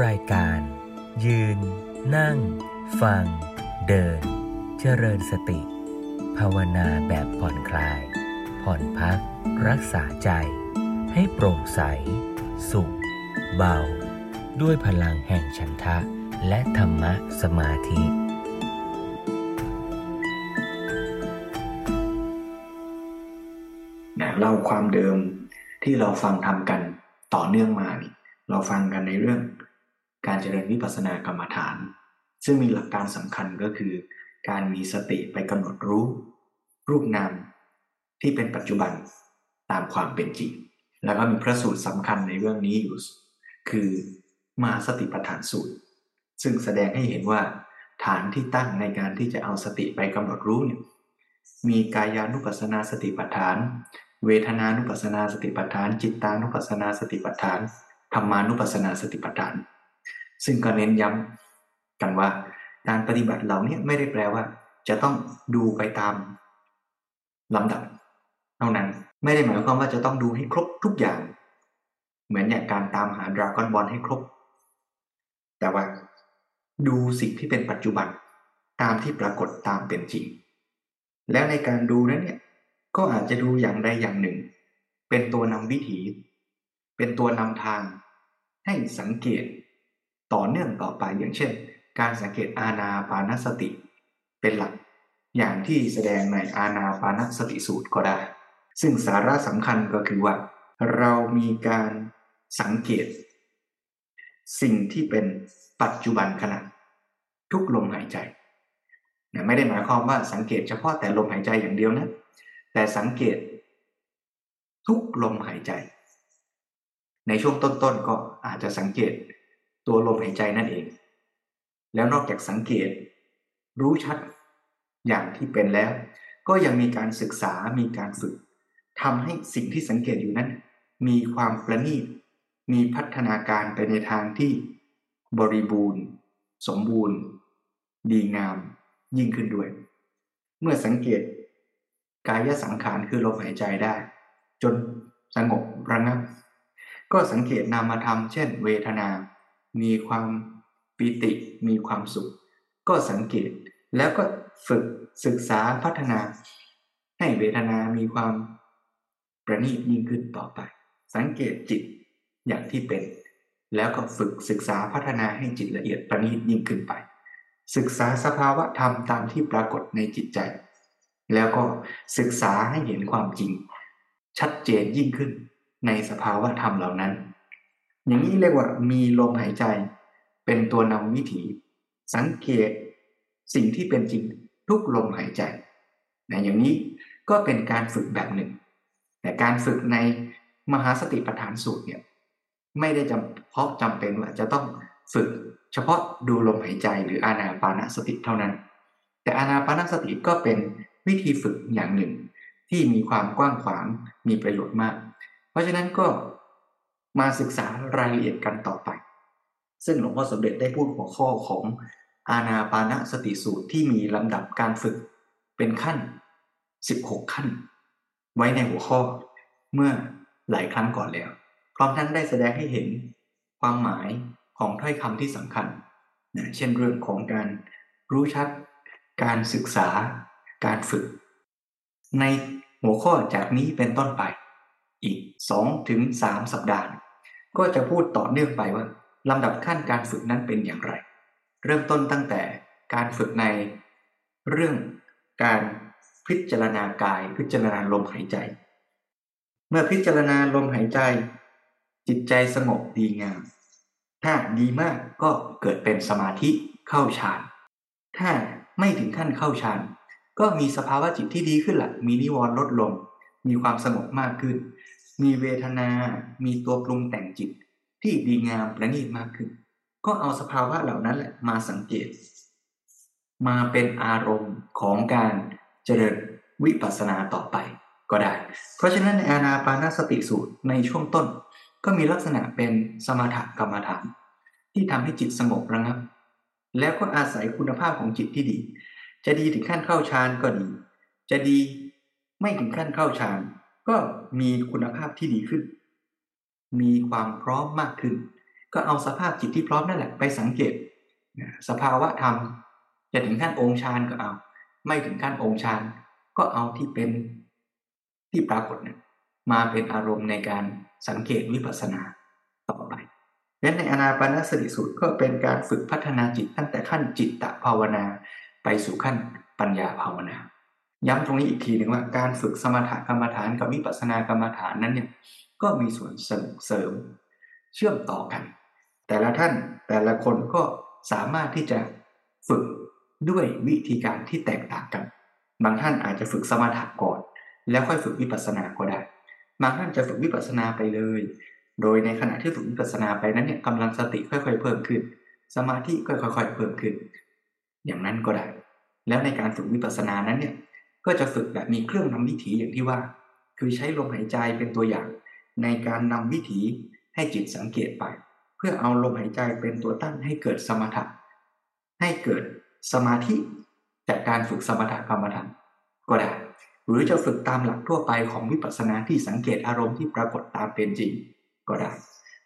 รายการ ยืน นั่ง ฟัง เดิน เจริญสติ ภาวนาแบบผ่อนคลาย ผ่อนพัก รักษาใจ ให้โปร่งใส สุข เบา ด้วยพลังแห่งฉันทะ และธรรมะสมาธิเล่าความเดิมที่เราฟังทำกันต่อเนื่องมาเราฟังกันในเรื่อง การเจริญวิปัสสนากรรมฐาน ซึ่งมีหลักการสำคัญก็คือ การมีสติไปกำหนดรู้ รูปนามที่เป็นปัจจุบันตามความเป็นจริง แล้วก็มีพระสูตรสำคัญในเรื่องนี้อยู่ คือมาสติปัฏฐานสูตร ซึ่งแสดงให้เห็นว่าฐานที่ตั้งในการที่จะเอาสติไปกำหนดรู้เนี่ยมีกายานุปัสสนาสติปัฏฐาน เวทนานุปัสสนาสติปัฏฐาน จิตตานุปัสสนาสติปัฏฐานธรรมานุปัสสนาสติปัฏฐาน ซึ่งก็เน้นย้ำกันว่า การปฏิบัติเหล่านี้ไม่ได้แปลว่า จะต้องดูไปตามลำดับ เท่านั้นไม่ได้หมายความว่าจะต้องดูให้ครบทุกอย่าง เหมือนอย่างการตามหาดราก้อนบอลให้ครบ แต่ว่า ดูสิ่งที่เป็นปัจจุบันตามที่ปรากฏตามเป็นจริง แล้วในการดูนั้นเนี่ยก็อาจจะดูอย่างใดอย่างหนึ่ง เป็นตัวนำวิถี เป็นตัวนำทาง ให้สังเกต ต่อเนื่องต่อไปอย่างเช่น การสังเกตอาณาปานสติ เป็นหลัก อย่างที่แสดงในอาณาปานสติสูตรก็ได้ ซึ่งสาระสำคัญก็คือว่า เรามีการสังเกต สิ่งที่เป็นปัจจุบันขณะ ทุกลมหายใจนะไม่ได้หมายความว่าสังเกตเฉพาะแต่ลมหายใจอย่างเดียวนะ แต่สังเกต ทุกลมหายใจ ในช่วงต้นๆก็อาจจะสังเกต ตัวลมหายใจนั่นเอง แล้วนอกจากสังเกต รู้ชัดอย่างที่เป็นแล้ว ก็ยังมีการศึกษามีการฝึกทำให้สิ่งที่สังเกตอยู่นั้น มีความประณีต มีพัฒนาการไปในทางที่บริบูรณ์ สมบูรณ์ ดีงาม ยิ่งขึ้นด้วย เมื่อสังเกต กายสังขารคือลมหายใจได้ จนสงบระงับ ก็สังเกตนามธรรม เช่น เวทนา มีความปิติ มีความสุข ก็สังเกตแล้วก็ฝึกศึกษาพัฒนา ให้เวทนามีความประณีตยิ่งขึ้นต่อไป สังเกตจิตอย่างที่เป็น แล้วก็ฝึกศึกษาพัฒนาให้จิตละเอียดประณีตยิ่งขึ้นไป ศึกษาสภาวะธรรมตามที่ปรากฏในจิตใจ แล้วก็ศึกษาให้เห็นความจริง ชัดเจนยิ่งขึ้นในสภาวะธรรมเหล่านั้น อย่างนี้เรียกว่ามีลมหายใจ เป็นตัวนำวิถี สังเกตสิ่งที่เป็นจริงทุกลมหายใจนะอย่างนี้ก็เป็นการฝึกแบบหนึ่ง แต่การฝึกในมหาสติปัฏฐานสูตรเนี่ยไม่ได้จำเพาะจำเป็นว่าจะต้องฝึกเฉพาะดูลมหายใจหรืออานาปานสติเท่านั้น แต่อานาปานสติก็เป็นวิธีฝึกอย่างหนึ่ง ที่มีความกว้างขวางมีประโยชน์มาก เพราะฉะนั้นก็ มาศึกษารายละเอียดกันต่อไป ซึ่งหลวงพ่อสมเด็จได้พูดหัวข้อของอาณาปานสติสูตรที่มีลำดับการฝึกเป็นขั้น 16 ขั้น ไว้ในหัวข้อเมื่อหลายครั้งก่อนแล้ว พร้อมทั้งได้แสดงให้เห็นความหมายของถ้อยคำที่สำคัญนะเช่นเรื่องของการรู้ชัด การศึกษา การฝึก ในหัวข้อจากนี้เป็นต้นไป อีก2ถึง3สัปดาห์ ก็จะพูดต่อเนื่องไปว่าลำดับขั้นการฝึกนั้นเป็นอย่างไร เริ่มต้นตั้งแต่การฝึกในเรื่องการพิจารณากายพิจารณาลมหายใจ เมื่อพิจารณาลมหายใจ จิตใจสงบดีงาม ถ้าดีมากก็เกิดเป็นสมาธิเข้าฌาน ถ้าไม่ถึงขั้นเข้าฌานก็มีสภาวะจิตที่ดีขึ้นละมีนิวรณ์ลดลง มีความสงบมากขึ้น มีเวทนา มีตัวปรุงแต่งจิตที่ดีงามประณีตมากขึ้น ก็เอาสภาวะเหล่านั้นแหละมาสังเกต มาเป็นอารมณ์ของการเจริญวิปัสสนาต่อไปก็ได้ เพราะฉะนั้นในอานาปานสติสูตรในช่วงต้น ก็มีลักษณะเป็นสมถกรรมฐาน ที่ทำให้จิตสงบระงับ แล้วก็อาศัยคุณภาพของจิตที่ดี จะดีถึงขั้นเข้าฌานก็ดี จะดีไม่ถึงขั้นเข้าฌาน ก็มีคุณภาพที่ดีขึ้น มีความพร้อมมากขึ้น ก็เอาสภาพจิตที่พร้อมนั่นแหละไปสังเกตสภาวะธรรมจะถึงขั้นองค์ฌานก็เอา ไม่ถึงขั้นองค์ฌานก็เอาที่เป็นที่ปรากฏเนี่ยมาเป็นอารมณ์ในการสังเกตวิปัสสนาต่อไปและในอนาปานสติสูตรก็เป็นการฝึกพัฒนาจิตตั้งแต่ขั้นจิตตภาวนา ไปสู่ขั้นปัญญาภาวนา ย้ำตรงนี้อีกทีหนึ่งว่าการฝึกสมถกรรมฐานกับวิปัสสนากรรมฐานนั้นเนี่ยก็มีส่วนเสริมเชื่อมต่อกัน แต่ละท่านแต่ละคนก็สามารถที่จะฝึกด้วยวิธีการที่แตกต่างกัน บางท่านอาจจะฝึกสมถะก่อน แล้วค่อยฝึกวิปัสสนาก็ได้ บางท่านจะฝึกวิปัสสนาไปเลย โดยในขณะที่ฝึกวิปัสสนาไปนั้นเนี่ยกำลังสติค่อยๆ เพิ่มขึ้น สมาธิก็ค่อยๆ เพิ่มขึ้น อย่างนั้นก็ได้ แล้วในการฝึกวิปัสสนานั้นเนี่ย ก็จะฝึกแบบมีเครื่องนำวิถีอย่างที่ว่า คือใช้ลมหายใจเป็นตัวอย่าง ในการนำวิถีให้จิตสังเกตไป เพื่อเอาลมหายใจเป็นตัวตั้งให้เกิดสมถะให้เกิดสมาธิจากการฝึกสมถะกรรมฐานก็ได้ หรือจะฝึกตามหลักทั่วไปของวิปัสสนาที่สังเกตอารมณ์ที่ปรากฏตามเป็นจริง ก็ได้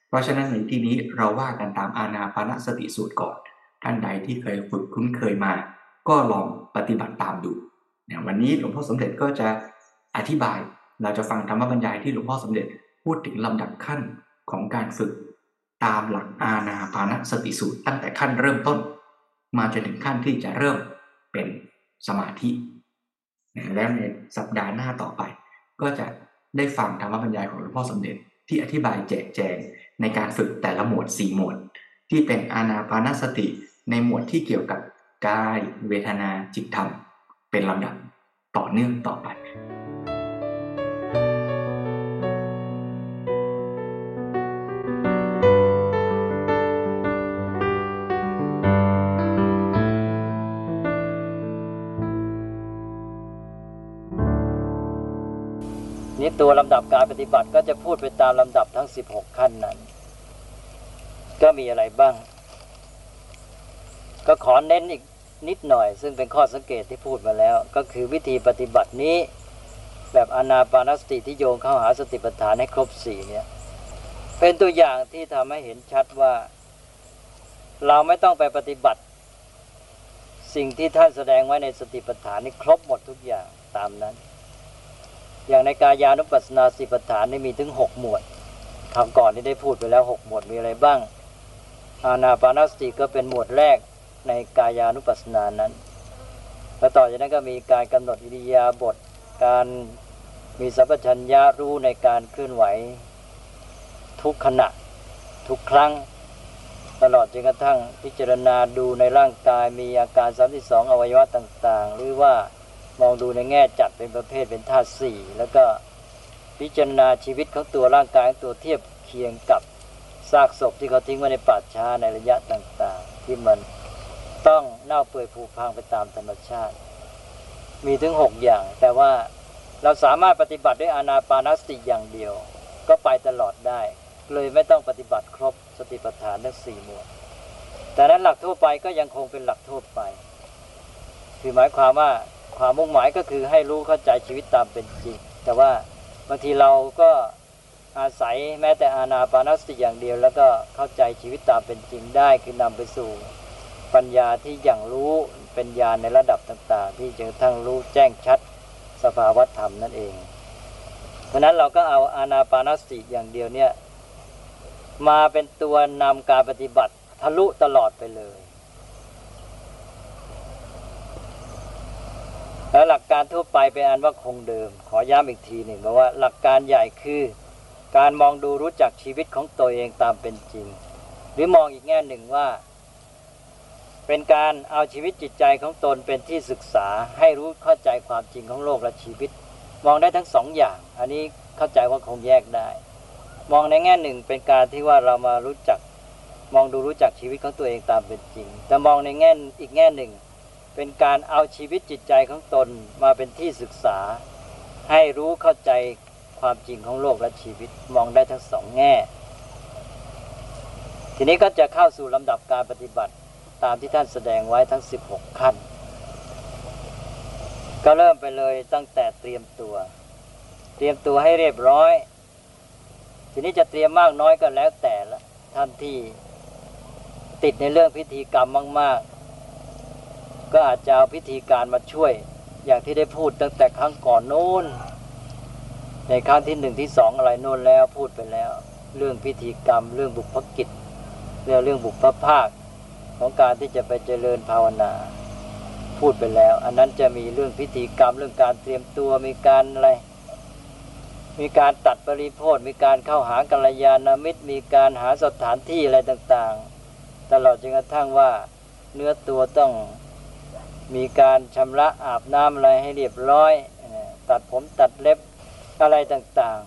เพราะฉะนั้นในที่นี้เราว่ากันตามอาณาปานสติสูตรก่อน ท่านใดที่เคยฝึกคุ้นเคยมา ก็ลองปฏิบัติตามดู เนี่ยวันนี้หลวงพ่อสมเด็จก็จะอธิบายเราจะฟังธรรมบรรยายที่หลวงพ่อสมเด็จพูดถึงลำดับขั้นของการฝึกตามหลักอาณาปานสติสูตรตั้งแต่ขั้นเริ่มต้น มาจนถึงขั้นที่จะเริ่มเป็นสมาธิ แล้วในสัปดาห์หน้าต่อไป ก็จะได้ฟังธรรมบรรยายของหลวงพ่อสมเด็จที่อธิบายแจกแจงในการฝึกแต่ละหมวด 4 หมวด ที่เป็นอานาปานสติในหมวดที่เกี่ยวกับกาย เวทนาจิตธรรม เป็นลำดับต่อเนื่องต่อไปนี่ตัวลำดับการปฏิบัติก็จะพูดไปตามลำดับทั้ง 16 ขั้นนั้น ก็มีอะไรบ้าง ก็ขอเน้นอีก นิดหน่อย ซึ่งเป็นข้อสังเกตที่พูดมาแล้ว ก็คือวิธีปฏิบัตินี้แบบอนาปานสติที่โยงเข้าหาสติปัฏฐานให้ครบสี่เนี่ยเป็นตัวอย่างที่ทำให้เห็นชัดว่า เราไม่ต้องไปปฏิบัติ สิ่งที่ท่านแสดงไว้ในสติปัฏฐานนี่ครบหมดทุกอย่างตามนั้น อย่างในกายานุปัสสนาสติปัฏฐานนี่มีถึงหกหมวดคำก่อนที่ได้พูดไปแล้วหกหมวดมีอะไรบ้างอานาปานสติก็เป็นหมวดแรก ในกายานุปัสสนานั้น แล้วต่อจากนั้นก็มีการกำหนดอิริยาบถการมีสัพพัญญารู้ในการเคลื่อนไหว ทุกขณะทุกครั้ง ตลอดจนกระทั่งพิจารณาดูในร่างกายมีอาการ32อวัยวะต่างๆ หรือว่ามองดูในแง่จัดเป็นประเภทเป็นธาตุสี่แล้วก็พิจารณาชีวิตของตัวร่างกายตัวเทียบเคียงกับซากศพที่เขาทิ้งไว้ในป่าช้าในระยะต่างๆ ที่มัน ต้องเน่าเปื่อยผุพังไปตามธรรมชาติ มีถึงหกอย่าง แต่ว่าเราสามารถปฏิบัติด้วยอานาปานสติอย่างเดียว ก็ไปตลอดได้ เลยไม่ต้องปฏิบัติครบสติปัฏฐานทั้งสี่หมวดแต่นั้นหลักทั่วไปก็ยังคงเป็นหลักทั่วไป คือหมายความว่าความมุ่งหมายก็คือให้รู้เข้าใจชีวิตตามเป็นจริง แต่ว่าบางทีเราก็อาศัยแม้แต่อานาปานสติอย่างเดียว แล้วก็เข้าใจชีวิตตามเป็นจริงได้คือนำไปสู่ ปัญญาที่อย่างรู้เป็นญาณในระดับต่างๆ ที่จะทั้งรู้แจ้งชัดสภาวธรรมนั่นเอง เพราะนั้นเราก็เอาอานาปานสติอย่างเดียวเนี่ยมาเป็นตัวนำการปฏิบัติทะลุตลอดไปเลย แล้วหลักการทั่วไปเป็นอันว่าคงเดิม ขอย้ำอีกทีหนึ่งบอกว่าหลักการใหญ่คือ การมองดูรู้จักชีวิตของตัวเองตามเป็นจริง หรือมองอีกแง่หนึ่งว่า เป็นการเอาชีวิตจิตใจของตนเป็นที่ศึกษาให้รู้เข้าใจความจริงของโลกและชีวิต มองได้ทั้งสองอย่าง อันนี้เข้าใจว่าคงแยกได้ มองในแง่หนึ่งเป็นการที่ว่าเรามารู้จักมองดูรู้จักชีวิตของตัวเองตามเป็นจริง แต่มองในแง่อีกแง่หนึ่ง เป็นการเอาชีวิตจิตใจของตนมาเป็นที่ศึกษา ให้รู้เข้าใจความจริงของโลกและชีวิตมองได้ทั้งสองแง่ ทีนี้ก็จะเข้าสู่ลำดับการปฏิบัติามที่ท่านแสดงไว้ทั้ง 16 ขั้น ก็เริ่มไปเลยตั้งแต่เตรียมตัว เตรียมตัวให้เรียบร้อย ทีนี้จะเตรียมมากน้อยก็แล้วแต่ละท่านที่ติดในเรื่องพิธีกรรมมาก ๆ ก็อาจจะเอาพิธีการมาช่วย อย่างที่ได้พูดตั้งแต่ครั้งก่อนโน้น ในครั้งที่หนึ่งที่สองอะไรโน้นแล้วพูดไปแล้ว เรื่องพิธีกรรม เรื่องบุพกิจเรื่องเรื่องบุพภาค ของการที่จะไปเจริญภาวนา พูดไปแล้ว อันนั้นจะมีเรื่องพิธีกรรมเรื่องการเตรียมตัวมีการอะไร มีการตัดปริโภทมีการเข้าหากัลยาณมิตร มีการหาสถานที่อะไรต่างๆ ตลอดจนกระทั่งว่าเนื้อตัวต้องมีการชำระอาบน้ำอะไรให้เรียบร้อย ตัดผมตัดเล็บอะไรต่าง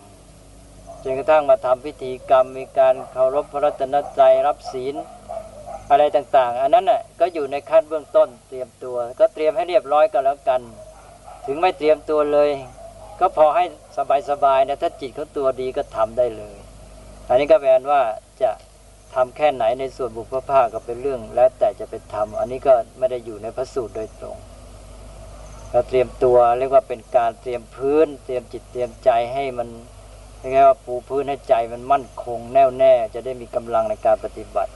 ๆจนกระทั่งมาทำพิธีกรรมมีการเคารพพระรัตนตรัยรับศีล อะไรต่างๆ อันนั้นน่ะก็อยู่ในขั้นเบื้องต้นเตรียมตัว ก็เตรียมให้เรียบร้อยก็แล้วกัน ถึงไม่เตรียมตัวเลย ก็พอให้สบายๆนะถ้าจิตเขาตัวดีก็ทำได้เลย อันนี้ก็แปลว่าจะทำแค่ไหนในส่วนบุพภาคก็เป็นเรื่อง แล้วแต่จะไปทำอันนี้ก็ไม่ได้อยู่ในพระสูตรโดยตรงเราเตรียมตัวเรียกว่าเป็นการเตรียมพื้น เตรียมจิตเตรียมใจให้มันยังไงว่าปูพื้นให้ใจมันมั่นคงแน่วแน่ จะได้มีกำลังในการปฏิบัติ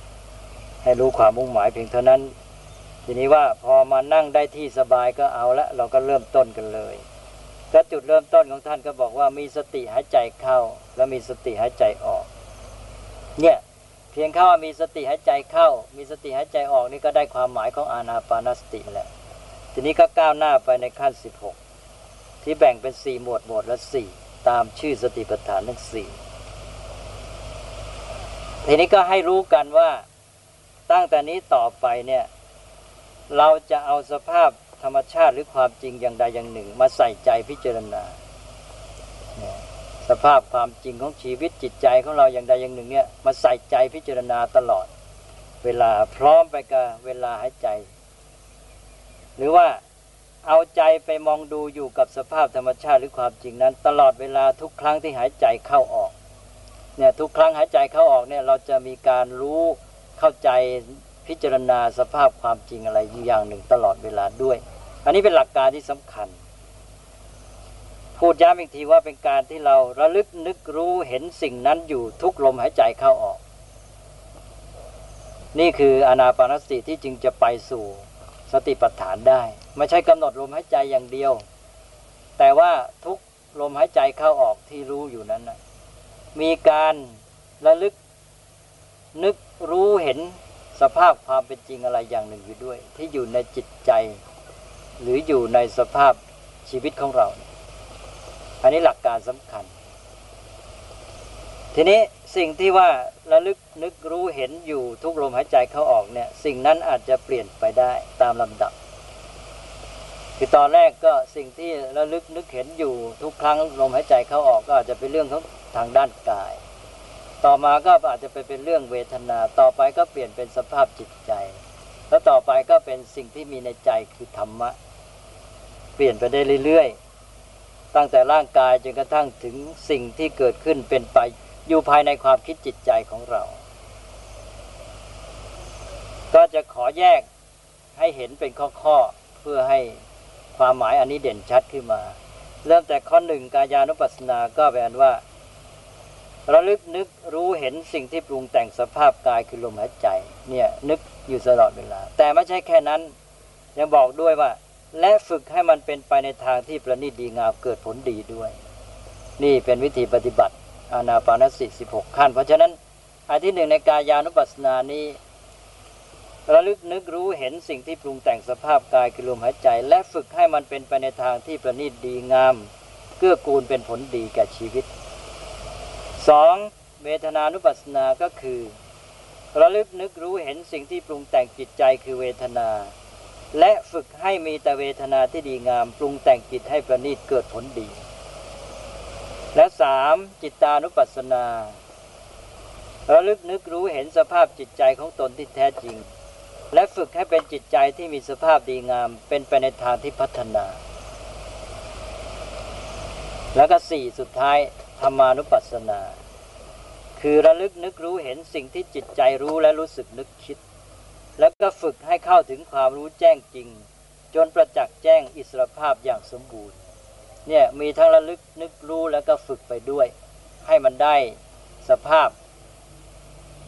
ให้รู้ความมุ่งหมายเพียงเท่านั้น ทีนี้ว่าพอมานั่งได้ที่สบายก็เอาละ เราก็เริ่มต้นกันเลยก็จุดเริ่มต้นของท่านก็บอกว่ามีสติหายใจเข้า แล้วมีสติหายใจออก เนี่ยเพียงแค่ว่ามีสติหายใจเข้า มีสติหายใจออกนี่ก็ได้ความหมายของอานาปานสติแล้วทีนี้ก็ก้าวหน้าไปในขั้นสิบหกที่แบ่งเป็นสี่หมวดหมวดละสี่ตามชื่อสติปัฏฐานทั้งสี่ทีนี้ก็ให้รู้กันว่า ตั้งแต่นี้ต่อไปเนี่ยเราจะเอาสภาพธรรมชาติหรือความจริงอย่างใดอย่างหนึ่ง มาใส่ใจพิจารณา สภาพความจริงของชีวิตจิตใจของเราอย่างใดอย่างหนึ่งเนี่ยมาใส่ใจพิจารณาตลอด เวลาพร้อมไปกับเวลาหายใจ หรือว่าเอาใจไปมองดูอยู่กับสภาพธรรมชาติหรือความจริงนั้น ตลอดเวลาทุกครั้งที่หายใจเข้าออกเนี่ยทุกครั้งหายใจเข้าออกเนี่ยเราจะมีการรู้ เข้าใจพิจารณาสภาพความจริงอะไรอยู่อย่างหนึ่งตลอดเวลาด้วย อันนี้เป็นหลักการที่สำคัญ พูดย้ำอีกทีว่าเป็นการที่เราระลึกนึกรู้เห็นสิ่งนั้นอยู่ทุกลมหายใจเข้าออก นี่คืออนาปานสติที่จึงจะไปสู่สติปัฏฐานได้ ไม่ใช่กำหนดลมหายใจอย่างเดียว แต่ว่าทุกลมหายใจเข้าออกที่รู้อยู่นั้นนะมีการระลึกนึก รู้เห็นสภาพความเป็นจริงอะไรอย่างหนึ่งอยู่ด้วย ที่อยู่ในจิตใจ หรืออยู่ในสภาพชีวิตของเรา อันนี้หลักการสำคัญ ทีนี้สิ่งที่ว่าระลึกนึกรู้เห็นอยู่ทุกลมหายใจเข้าออกเนี่ย สิ่งนั้นอาจจะเปลี่ยนไปได้ตามลำดับ คือตอนแรกก็สิ่งที่ระลึกนึกเห็นอยู่ทุกครั้งลมหายใจเข้าออกก็อาจจะเป็นเรื่องของทางด้านกาย ต่อมาก็อาจจะไปเป็นเรื่องเวทนา ต่อไปก็เปลี่ยนเป็นสภาพจิตใจ แล้วต่อไปก็เป็นสิ่งที่มีในใจคือธรรมะ เปลี่ยนไปได้เรื่อยๆ ตั้งแต่ร่างกายจนกระทั่งถึงสิ่งที่เกิดขึ้นเป็นไปอยู่ภายในความคิดจิตใจของเรา ก็จะขอแยกให้เห็นเป็นข้อๆ เพื่อให้ความหมายอันนี้เด่นชัดขึ้นมา เริ่มแต่ข้อหนึ่งกายานุปัสสนาก็แปลว่า ระลึกนึกรู้เห็นสิ่งที่ปรุงแต่งสภาพกายคือลมหายใจเนี่ยนึกอยู่ตลอดเวลา แต่ไม่ใช่แค่นั้น ยังบอกด้วยว่า และฝึกให้มันเป็นไปในทางที่ประณีตดีงามเกิดผลดีด้วย นี่เป็นวิธีปฏิบัติอานาปานสติสิบหกขั้น เพราะฉะนั้นอันที่หนึ่งในกายานุปัสสนานี้ระลึกนึกรู้เห็นสิ่งที่ปรุงแต่งสภาพกายคือลมหายใจ และฝึกให้มันเป็นไปในทางที่ประณีตดีงาม เกื้อกูลเป็นผลดีแก่ชีวิต สองเวทนานุปัสสนาก็คือ ระลึกนึกรู้เห็นสิ่งที่ปรุงแต่งจิตใจคือเวทนา และฝึกให้มีแต่เวทนาที่ดีงาม ปรุงแต่งจิตให้ประณีตเกิดผลดี และสามจิตานุปัสสนา ระลึกนึกรู้เห็นสภาพจิตใจของตนที่แท้จริง และฝึกให้เป็นจิตใจที่มีสภาพดีงาม เป็นไปในทางที่พัฒนา แล้วก็สี่สุดท้าย ธรรมานุปัสสนา คือระลึกนึกรู้เห็นสิ่งที่จิตใจรู้และรู้สึกนึกคิด แล้วก็ฝึกให้เข้าถึงความรู้แจ้งจริง จนประจักษ์แจ้งอิสรภาพอย่างสมบูรณ์เนี่ยมีทั้งระลึกนึกรู้แล้วก็ฝึกไปด้วย ให้มันได้สภาพ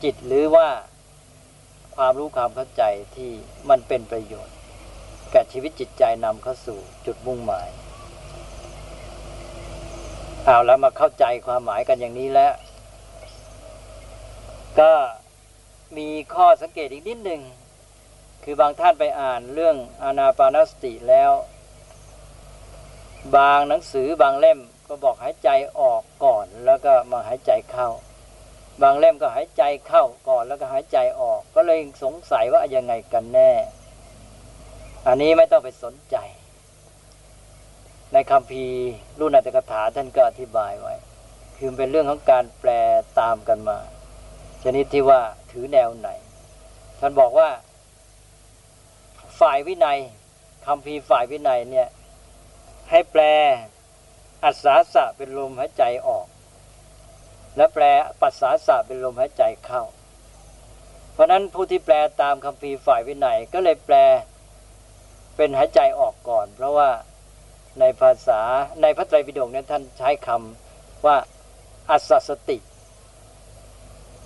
จิตหรือว่าความรู้ความเข้าใจที่มันเป็นประโยชน์แก่ชีวิตจิตใจนำเข้าสู่จุดมุ่งหมาย เอาแล้วมาเข้าใจความหมายกันอย่างนี้แล้ว ก็มีข้อสังเกตอีกนิดหนึ่งคือบางท่านไปอ่านเรื่องอานาปานสติแล้ว บางหนังสือบางเล่มก็บอกหายใจออกก่อน แล้วก็มาหายใจเข้า บางเล่มก็หายใจเข้าก่อนแล้วก็หายใจออก ก็เลยสงสัยว่ายังไงกันแน่ อันนี้ไม่ต้องไปสนใจ ในคำพีรุ่นอัตถกถาท่านก็อธิบายไว้ คือเป็นเรื่องของการแปลตามกันมา ชนิดที่ว่าถือแนวไหน ท่านบอกว่า ฝ่ายวินัยคำพีฝ่ายวินัยเนี่ยให้แปลอัศาสะเป็นลมหายใจออก และแปลปัสสาสะเป็นลมหายใจเข้า เพราะนั้นผู้ที่แปลตามคำพีฝ่ายวินัยก็เลยแปลเป็นหายใจออกก่อน เพราะว่า ในภาษาในพระไตรปิฎกเนี่ยท่านใช้คำว่าอัศสติ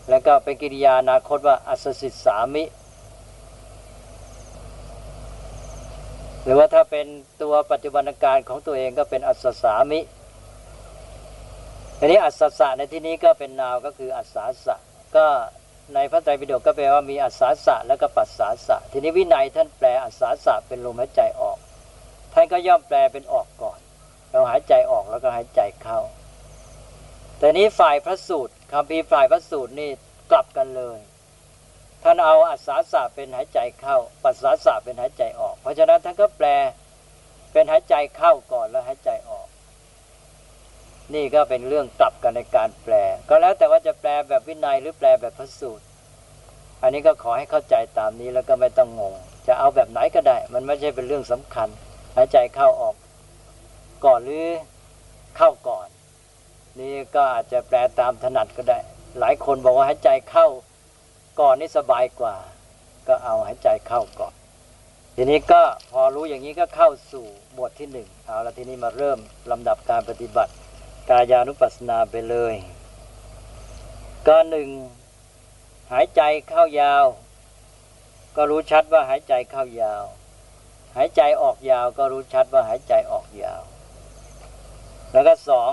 แล้วก็เป็นกิริยานาคตว่าอัศสิสามิ หรือว่าถ้าเป็นตัวปัจจุบันการของตัวเองก็เป็นอัศสามิอันนี้อัศสะในที่นี้ก็เป็นนาวก็คืออัศาสะก็ในพระไตรปิฎกก็แปลว่ามีอัศาสะแล้วก็ปัสสาสะทีนี้วินัยท่านแปลอัศาสะเป็นลมหายใจออก ท่านก็ย่อมแปลเป็นออกก่อน เราหายใจออกแล้วก็หายใจเข้า แต่นี้ฝ่ายพระสูตรคำพีฝ่ายพระสูตรนี่กลับกันเลย ท่านเอาอัศาสะเป็นหายใจเข้า ปัสสาสะเป็นหายใจออก เพราะฉะนั้นท่านก็แปลเป็นหายใจเข้าก่อนแล้วหายใจออก นี่ก็เป็นเรื่องกลับกันในการแปล ก็แล้วแต่ว่าจะแปลแบบวินัยหรือแปลแบบพระสูตร อันนี้ก็ขอให้เข้าใจตามนี้แล้วก็ไม่ต้องงง จะเอาแบบไหนก็ได้ มันไม่ใช่เป็นเรื่องสำคัญ หายใจเข้าออกก่อนหรือเข้าก่อน นี่ก็อาจจะแปลตามถนัดก็ได้ หลายคนบอกว่าหายใจเข้าก่อนนี่สบายกว่า ก็เอาหายใจเข้าก่อน ทีนี้ก็พอรู้อย่างนี้ก็เข้าสู่บทที่หนึ่งเอาละทีนี้มาเริ่มลำดับการปฏิบัติ กายานุปัสสนาไปเลย ก็หนึ่งหายใจเข้ายาว ก็รู้ชัดว่าหายใจเข้ายาว หายใจออกยาวก็รู้ชัดว่าหายใจออกยาว แล้วก็สอง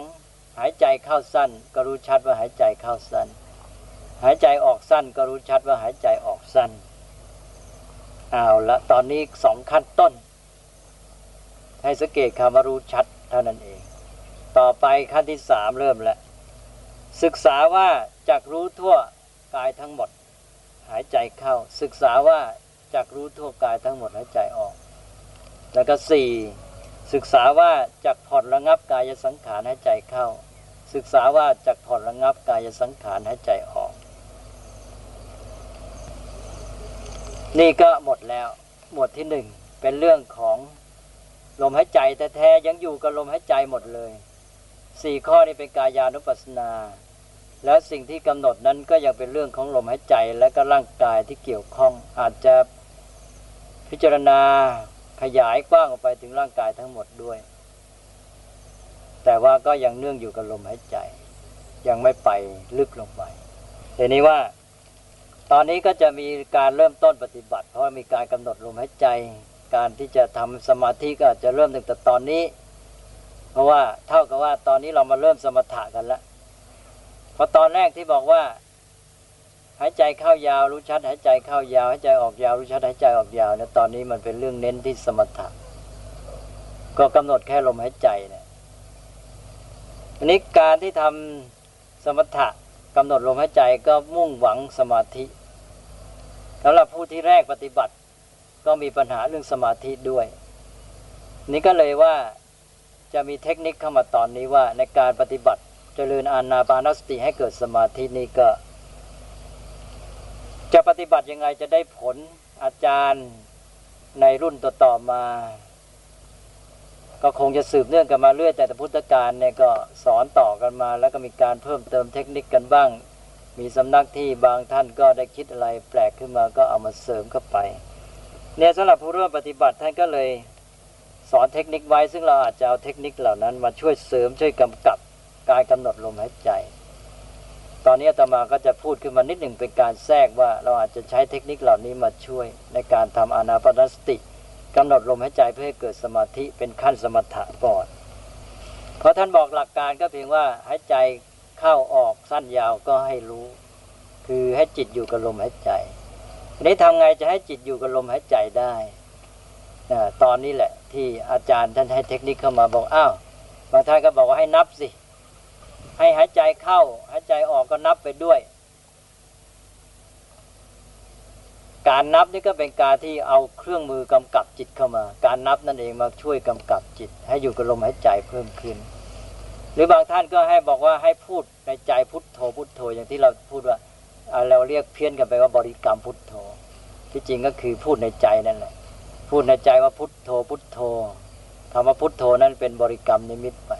หายใจเข้าสั้น ก็รู้ชัดว่าหายใจเข้าสั้น หายใจออกสั้นก็รู้ชัดว่าหายใจออกสั้นเอาละตอนนี้สองขั้นต้น ให้สังเกตคำว่ารู้ชัดเท่านั้นเอง ต่อไปขั้นที่สามเริ่มแล้วศึกษาว่าจักรู้ทั่วกายทั้งหมด หายใจเข้า ศึกษาว่าจักรู้ทั่วกายทั้งหมดหายใจออก แล้วก็สี่ศึกษาว่าจักผ่อนระงับกายสังขารหายใจเข้า ศึกษาว่าจักผ่อนระงับกายสังขารหายใจออก นี่ก็หมดแล้วหมวดที่หนึ่งเป็นเรื่องของลมหายใจแต่แท้ยังอยู่กับลมหายใจหมดเลยสี่ข้อนี้เป็นกายานุปัสนา แล้วสิ่งที่กำหนดนั้นก็ยังเป็นเรื่องของลมหายใจและก็ร่างกายที่เกี่ยวข้องอาจจะพิจารณา ขยายกว้างออกไปถึงร่างกายทั้งหมดด้วย แต่ว่าก็ยังเนื่องอยู่กับลมหายใจ ยังไม่ไปลึกลงไปเห็นนี้ว่า ตอนนี้ก็จะมีการเริ่มต้นปฏิบัติ เพราะมีการกำหนดลมหายใจ การที่จะทำสมาธิก็จะเริ่มตั้งแต่ตอนนี้ เพราะว่าเท่ากับว่าตอนนี้เรามาเริ่มสมถะกันแล้วพอตอนแรกที่บอกว่า หายใจเข้ายาวรู้ชัด หายใจเข้ายาวหายใจออกยาวรู้ชัดหายใจออกยาวเนี่ยตอนนี้มันเป็นเรื่องเน้นที่สมถะก็กำหนดแค่ลมหายใจเนี่ยอันนี้การที่ทำสมถะกำหนดลมหายใจก็มุ่งหวังสมาธิสำหรับผู้ที่แรกปฏิบัติ ก็มีปัญหาเรื่องสมาธิด้วย นี่ก็เลยว่าจะมีเทคนิคเข้ามาตอนนี้ว่าในการปฏิบัติจเจริญอานาปานสติให้เกิดสมาธินี้ก็ จะปฏิบัติยังไงจะได้ผลอาจารย์ในรุ่นต่อๆมา ก็คงจะสืบเนื่องกันมาเรื่อยแต่พุทธการเนี่ยก็สอนต่อกันมา แล้วก็มีการเพิ่มเติมเทคนิคกันบ้าง มีสำนักที่บางท่านก็ได้คิดอะไรแปลกขึ้นมาก็เอามาเสริมเข้าไปเนี่ยสำหรับผู้ร่วมปฏิบัติท่านก็เลยสอนเทคนิคไว้ซึ่งเราอาจจะเอาเทคนิคเหล่านั้นมาช่วยเสริมช่วยกำกับการกำหนดลมหายใจ ตอนนี้อาตมาก็จะพูดขึ้นมานิดหนึ่งเป็นการแทรกว่าเราอาจจะใช้เทคนิคเหล่านี้มาช่วย ในการทำอานาปนสติกำหนดลมหายใจเพื่อให้เกิดสมาธิเป็นขั้นสมถะก่อน เพราะท่านบอกหลักการก็เพียงว่าหายใจเข้าออกสั้นยาวก็ให้รู้ คือให้จิตอยู่กับลมหายใจนี้ทำไงจะให้จิตอยู่กับลมหายใจได้นะตอนนี้แหละที่อาจารย์ท่านให้เทคนิคเข้ามาบอกอ้าวบางท่านก็บอกว่าให้นับสิ ให้หายใจเข้าหายใจออกก็นับไปด้วย การนับนี่ก็เป็นการที่เอาเครื่องมือกำกับจิตเข้ามา การนับนั่นเองมาช่วยกำกับจิต ให้อยู่กับลมหายใจเพิ่มขึ้น หรือบางท่านก็ให้บอกว่าให้พูดในใจพุทโธพุทโธอย่างที่เราพูดว่าเราเรียกเพี้ยนกันไปว่าบริกรรมพุทโธ ที่จริงก็คือพูดในใจนั่นแหละพูดในใจว่าพุทโธพุทโธคำว่าพุทโธนั้นเป็นบริกรรมนิมิตไป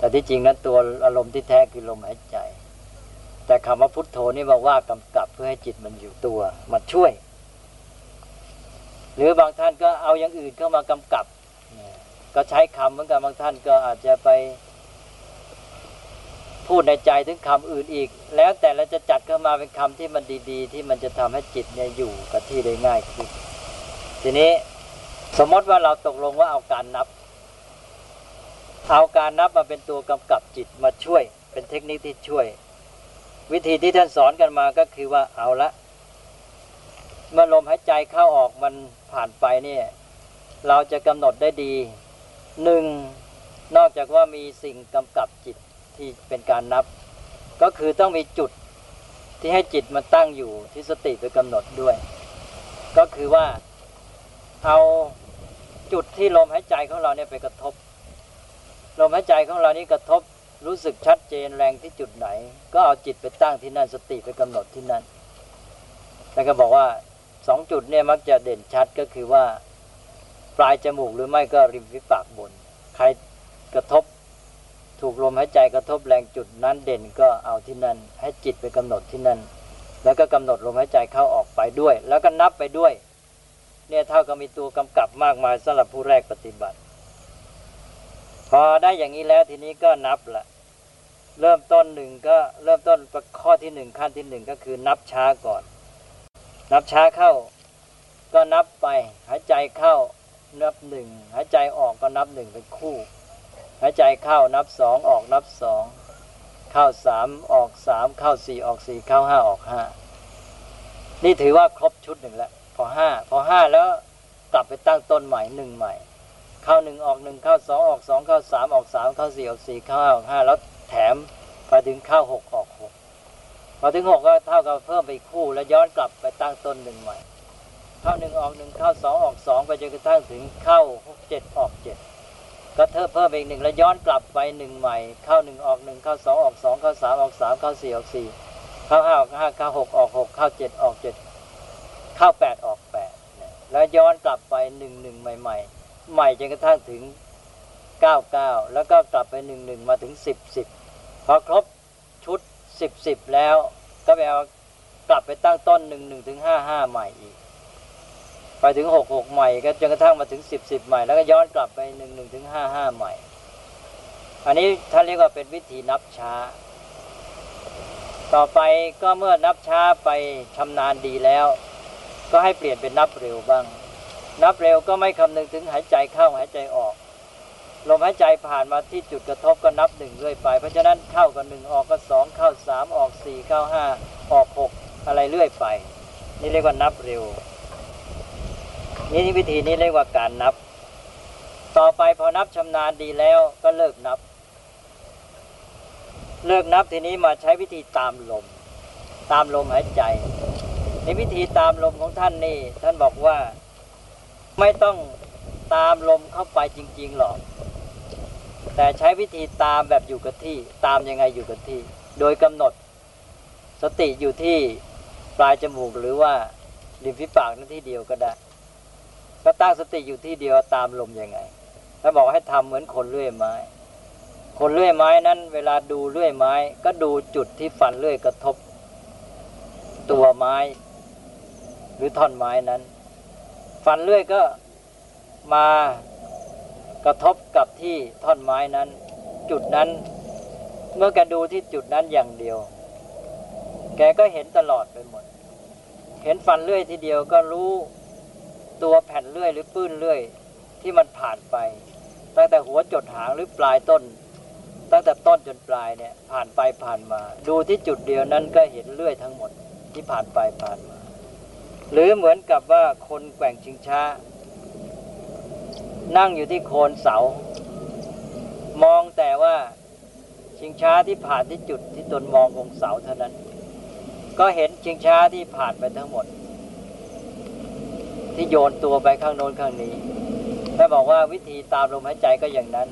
แต่ที่จริงนั้นตัวอารมณ์ที่แท้คือลมหายใจ แต่คำว่าพุทโธนี่มาว่ากำกับเพื่อให้จิตมันอยู่ตัวมาช่วย หรือบางท่านก็เอาอย่างอื่นเข้ามากำกับ ก็ใช้คำเหมือนกันบางท่านก็อาจจะไป พูดในใจถึงคำอื่นอีก แล้วแต่เราจะจัดเข้ามาเป็นคำที่มันดี ๆ ที่มันจะทำให้จิตเนี่ยอยู่กับที่ได้ง่ายขึ้นทีนี้สมมติว่าเราตกลงว่าเอาการนับ เอาการนับมาเป็นตัวกำกับจิตมาช่วย เป็นเทคนิคที่ช่วย วิธีที่ท่านสอนกันมาก็คือว่าเอาละเมื่อลมหายใจเข้าออกมันผ่านไปเนี่ยเราจะกำหนดได้ดีหนึ่งนอกจากว่ามีสิ่งกำกับจิตที่เป็นการนับ ก็คือต้องมีจุดที่ให้จิตมันตั้งอยู่ที่สติไปกำหนดด้วย ก็คือว่าเอาจุดที่ลมหายใจของเราเนี่ยไปกระทบ ลมหายใจของเรานี้กระทบรู้สึกชัดเจนแรงที่จุดไหน ก็เอาจิตไปตั้งที่นั่นสติไปกำหนดที่นั่นแล้วก็บอกว่าสองจุดเนี่ยมักจะเด่นชัดก็คือว่าปลายจมูกหรือไม่ก็ริมฝีปากบน ใครกระทบ ถูกลมหายใจกระทบแรงจุดนั้นเด่นก็เอาที่นั่น ให้จิตไปกำหนดที่นั่น แล้วก็กำหนดลมหายใจเข้าออกไปด้วย แล้วก็นับไปด้วย เนี่ยเท่ากับมีตัวกำกับมากมายสำหรับผู้แรกปฏิบัติ พอได้อย่างนี้แล้วทีนี้ก็นับละเริ่มต้นหนึ่งก็เริ่มต้นข้อที่หนึ่งขั้นที่หนึ่งก็คือนับช้าก่อน นับช้าเข้า ก็นับไป หายใจเข้านับหนึ่งหายใจออกก็นับหนึ่งเป็นคู่ หายใจเข้านับสองออกนับสองเข้าสามออกสามเข้าสี่ออกสี่เข้าห้าออกห้านี่ถือว่าครบชุดหนึ่งแล้วพอห้าพอห้าแล้วกลับไปตั้งต้นใหม่หนึ่งใหม่ เข้าหนึ่งออกหนึ่งเข้าสองออกสองเข้าสามออกสามเข้าสี่ออกสี่เข้าห้าออกห้าแล้วแถมไปถึงเข้าหกออกหกพอถึงหกก็เท่ากับเพิ่มไปคู่แล้วย้อนกลับไปตั้งต้นหนึ่งใหม่ เข้าหนึ่งออกหนึ่งเข้าสองออกสองไปจนกระทั่งถึงเข้าหกเจ็ดออกเจ็ดก็เพิ่มเพิ่มไปอีกหนึ่งแล้วย้อนกลับไปหนึ่งใหม่ เข้าหนึ่งออกหนึ่งเข้าสองออกสองเข้าสามออกสามเข้าสี่ออกสี่เข้าห้าออกห้าเข้าหกออกหกเข้าเจ็ดออกเจ็ดเข้าแปดออกแปดแล้วย้อนกลับไปหนึ่งหนึ่งใหม่ ๆ ใหม่จนกระทั่งถึงเก้าเก้าแล้วก็กลับไปหนึ่งหนึ่งมาถึงสิบสิบพอครบชุดสิบสิบแล้วก็แปลว่ากลับไปตั้งต้นหนึ่งหนึ่งถึงห้าห้าใหม่อีก ไปถึงหกหกใหม่ ก็จนกระทั่งมาถึงสิบสิบใหม่ แล้วก็ย้อนกลับไปหนึ่งหนึ่งถึงห้าห้าใหม่ อันนี้ท่านเรียกว่าเป็นวิธีนับช้า ต่อไปก็เมื่อนับช้าไปชำนาญดีแล้ว ก็ให้เปลี่ยนเป็นนับเร็วบ้าง นับเร็วก็ไม่คำนึงถึงหายใจเข้าหายใจออก ลมหายใจผ่านมาที่จุดกระทบก็นับหนึ่งเรื่อยไป เพราะฉะนั้นเข้าก็หนึ่งออกก็สองเข้าสามออกสี่เข้าห้าออกหกอะไรเรื่อยไป นี่เรียกว่านับเร็ว นี่วิธีนี้เรียกว่าการนับ ต่อไปพอนับชำนาญดีแล้วก็เลิกนับ เลิกนับทีนี้มาใช้วิธีตามลม ตามลมหายใจในวิธีตามลมของท่านนี่ท่านบอกว่า ไม่ต้องตามลมเข้าไปจริง ๆหรอก แต่ใช้วิธีตามแบบอยู่กับที่ ตามยังไงอยู่กับที่ โดยกำหนด สติอยู่ที่ปลายจมูกหรือว่าริมฝีปากนั่นที่เดียวก็ได้ ก็ตั้งสติอยู่ที่เดียวตามลมยังไง แล้วบอกให้ทำเหมือนคนเลื่อยไม้ คนเลื่อยไม้นั้น เวลาดูเลื่อยไม้ ก็ดูจุดที่ฟันเลื่อยกระทบ ตัวไม้ หรือท่อนไม้นั้น ฟันเลื่อยก็มากระทบกับที่ท่อนไม้นั้น จุดนั้น เมื่อกดูที่จุดนั้นอย่างเดียว แกก็เห็นตลอดไปหมด เห็นฟันเลื่อยทีเดียวก็รู้ตัวแผ่นเลื่อยหรือปื้นเลื่อยที่มันผ่านไป ตั้งแต่หัวจดหางหรือปลายต้น ตั้งแต่ต้นจนปลายเนี่ยผ่านไปผ่านมา ดูที่จุดเดียวนั้นก็เห็นเลื่อยทั้งหมดที่ผ่านไปผ่านมา หรือเหมือนกับว่าคนแกว่งชิงช้า นั่งอยู่ที่โคนเสา มองแต่ว่าชิงช้าที่ผ่านที่จุดที่ตนมองของเสาเท่านั้น ก็เห็นชิงช้าที่ผ่านไปทั้งหมด ที่โยนตัวไปข้างโน้นข้างนี้ถ้าบอกว่าวิธีตามลมหายใจก็อย่างนั้น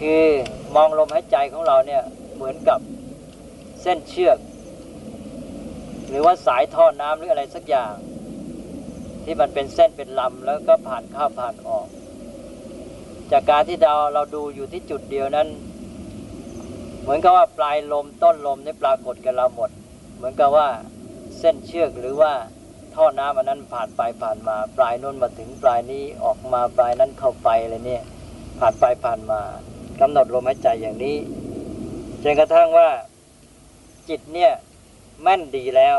คือมองลมหายใจของเราเนี่ยเหมือนกับเส้นเชือก หรือว่าสายท่อน้ำหรืออะไรสักอย่าง ที่มันเป็นเส้นเป็นลำแล้วก็ผ่านเข้าผ่านออก จากการที่เราเราดูอยู่ที่จุดเดียวนั้น เหมือนกับว่าปลายลมต้นลมนี่ปรากฏกับเราหมด เหมือนกับว่าเส้นเชือกหรือว่าท่อน้ำอันนั้นผ่านไปผ่านมา ปลายนู้นมาถึงปลายนี้ออกมาปลายนั้นเข้าไปอะไรเนี่ยผ่านไปผ่านมากำหนดลมหายใจอย่างนี้จนกระทั่งว่าจิตเนี่ย แม่นดีแล้ว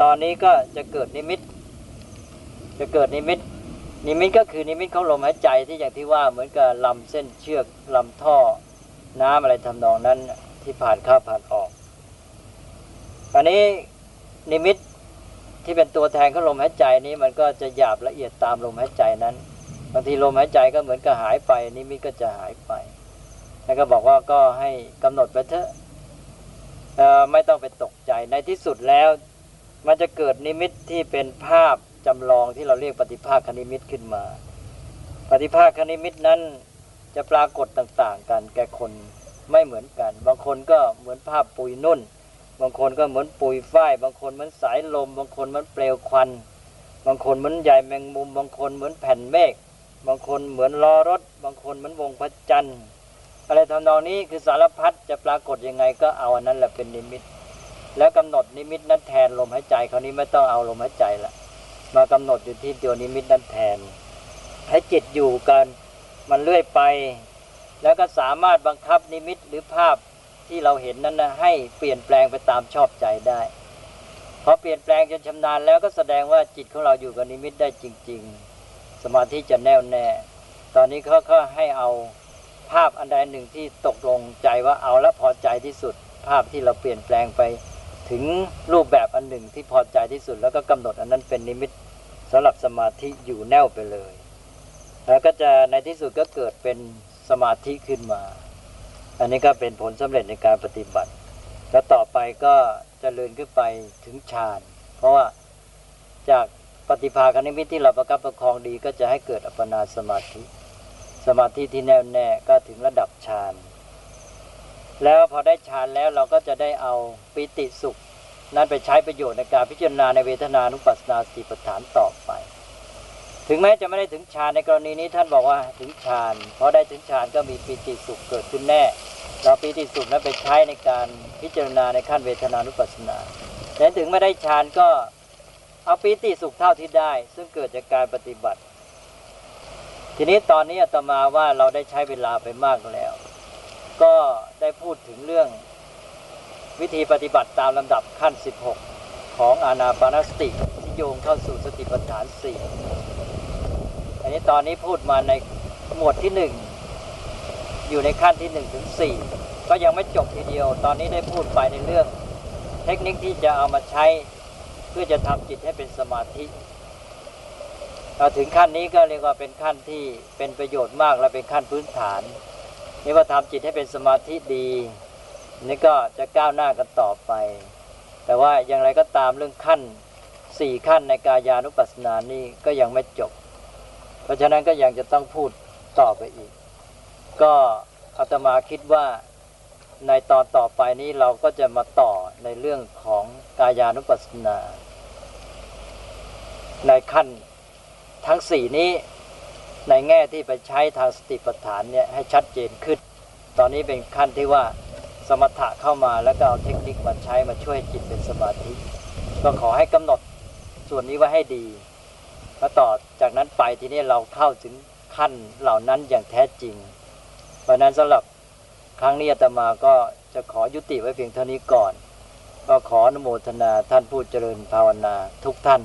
ตอนนี้ก็จะเกิดนิมิต จะเกิดนิมิต นิมิตก็คือนิมิตของลมหายใจที่อย่างที่ว่าเหมือนกับลำเส้นเชือกลำท่อ น้ำอะไรทำนองนั้นที่ผ่านเข้าผ่านออก อันนี้นิมิตที่เป็นตัวแทนของลมหายใจนี้มันก็จะหยาบละเอียดตามลมหายใจนั้นบางทีลมหายใจก็เหมือนกับหายไปนิมิตก็จะหายไป แล้วก็บอกว่าก็ให้กำหนดไปเถอะ ไม่ต้องไปตกใจในที่สุดแล้ว มันจะเกิดนิมิตที่เป็นภาพจำลองที่เราเรียกปฏิภาคนิมิตขึ้นมา ปฏิภาคนิมิตนั้นจะปรากฏต่างๆ กันแก่คนไม่เหมือนกัน บางคนก็เหมือนภาพปุยนุ่น บางคนก็เหมือนปุยฝ้าย บางคนเหมือนสายลม บางคนเหมือนเปลวควัน บางคนเหมือนใหญ่แมงมุม บางคนเหมือนแผ่นเมฆ บางคนเหมือนล้อรถ บางคนเหมือนวงพระจันทร์ อะไรทำนองนี้คือสารพัดจะปรากฏยังไงก็เอาอันนั้นแหละเป็นนิมิต แล้วกำหนดนิมิตนั้นแทนลมหายใจคราวนี้ไม่ต้องเอาลมหายใจละมากำหนดอยู่ที่ตัวนิมิตนั้นแทน ให้จิตอยู่กันมันเลื่อยไป แล้วก็สามารถบังคับนิมิตหรือภาพที่เราเห็นนั้นนะให้เปลี่ยนแปลงไปตามชอบใจได้พอเปลี่ยนแปลงจนชำนาญแล้วก็แสดงว่าจิตของเราอยู่กับนิมิตได้จริง ๆ สมาธิจะแน่วแน่ ตอนนี้เขาก็ให้เอา ภาพอันใดหนึ่งที่ตกลงใจว่าเอาแล้วพอใจที่สุด ภาพที่เราเปลี่ยนแปลงไป ถึงรูปแบบอันหนึ่งที่พอใจที่สุด แล้วก็กำหนดอันนั้นเป็นนิมิตสำหรับสมาธิอยู่แน่วไปเลย แล้วก็จะในที่สุดก็เกิดเป็นสมาธิขึ้นมา อันนี้ก็เป็นผลสำเร็จในการปฏิบัติ แล้วต่อไปก็จเลื่อนขึ้นไปถึงฌานเพราะว่าจากปฏิภาคนิมิตที่เราประคับประคองดีก็จะให้เกิดอัปปนาสมาธิ สมาธิที่แน่วแน่ก็ถึงระดับฌานแล้วพอได้ฌานแล้วเราก็จะได้เอาปิติสุข นั้นไปใช้ประโยชน์ในการพิจารณาในเวทนานุปัสสนาสติปัฏฐานต่อไป ถึงแม้จะไม่ได้ถึงฌานในกรณีนี้ท่านบอกว่าถึงฌานพอได้ถึงฌานก็มีปิติสุขเกิดขึ้นแน่ เราปิติสุขนั้นไปใช้ในการพิจารณาในขั้นเวทนานุปัสสนาแต่ถึงไม่ได้ฌานก็เอาปิติสุขเท่าที่ได้ ซึ่งเกิดจากการปฏิบัติ ทีนี้ตอนนี้อาตมาว่าเราได้ใช้เวลาไปมากแล้ว ก็ได้พูดถึงเรื่องวิธีปฏิบัติตามลำดับขั้น 16 ของอานาปานสติที่โยงเข้าสู่สติปัฏฐานสี่อันนี้ตอนนี้พูดมาในหมวดที่หนึ่งอยู่ในขั้นที่หนึ่งถึงสี่ก็ยังไม่จบทีเดียว ตอนนี้ได้พูดไปในเรื่อง เทคนิคที่จะเอามาใช้เพื่อจะทำจิตให้เป็นสมาธิ เราถึงขั้นนี้ก็เรียกว่าเป็นขั้นที่เป็นประโยชน์มากและเป็นขั้นพื้นฐานนี่ว่าทำจิตให้เป็นสมาธิดีนี่ก็จะก้าวหน้ากันต่อไป แต่ว่าอย่างไรก็ตามเรื่องขั้นสี่ขั้นในกายานุปัสสนานี่ก็ยังไม่จบ เพราะฉะนั้นก็ยังจะต้องพูดต่อไปอีก ก็อาตมาคิดว่าในตอนต่อไปนี้เราก็จะมาต่อในเรื่องของกายานุปัสสนา ในขั้น ทั้งสี่นี้ในแง่ที่ไปใช้ทางสติปัฏฐานเนี่ยให้ชัดเจนขึ้น ตอนนี้เป็นขั้นที่ว่าสมถะเข้ามาแล้วก็เอาเทคนิคมาใช้มาช่วยจิตเป็นสมาธิ ก็ขอให้กำหนดส่วนนี้ไว้ให้ดีแล้วต่อจากนั้นไปทีนี้เราเข้าถึงขั้นเหล่านั้นอย่างแท้จริง เพราะนั้นสำหรับครั้งนี้อาตมาก็จะขอยุติไว้เพียงเท่านี้ก่อน ก็ขออนุโมทนาท่านผู้เจริญภาวนาทุกท่าน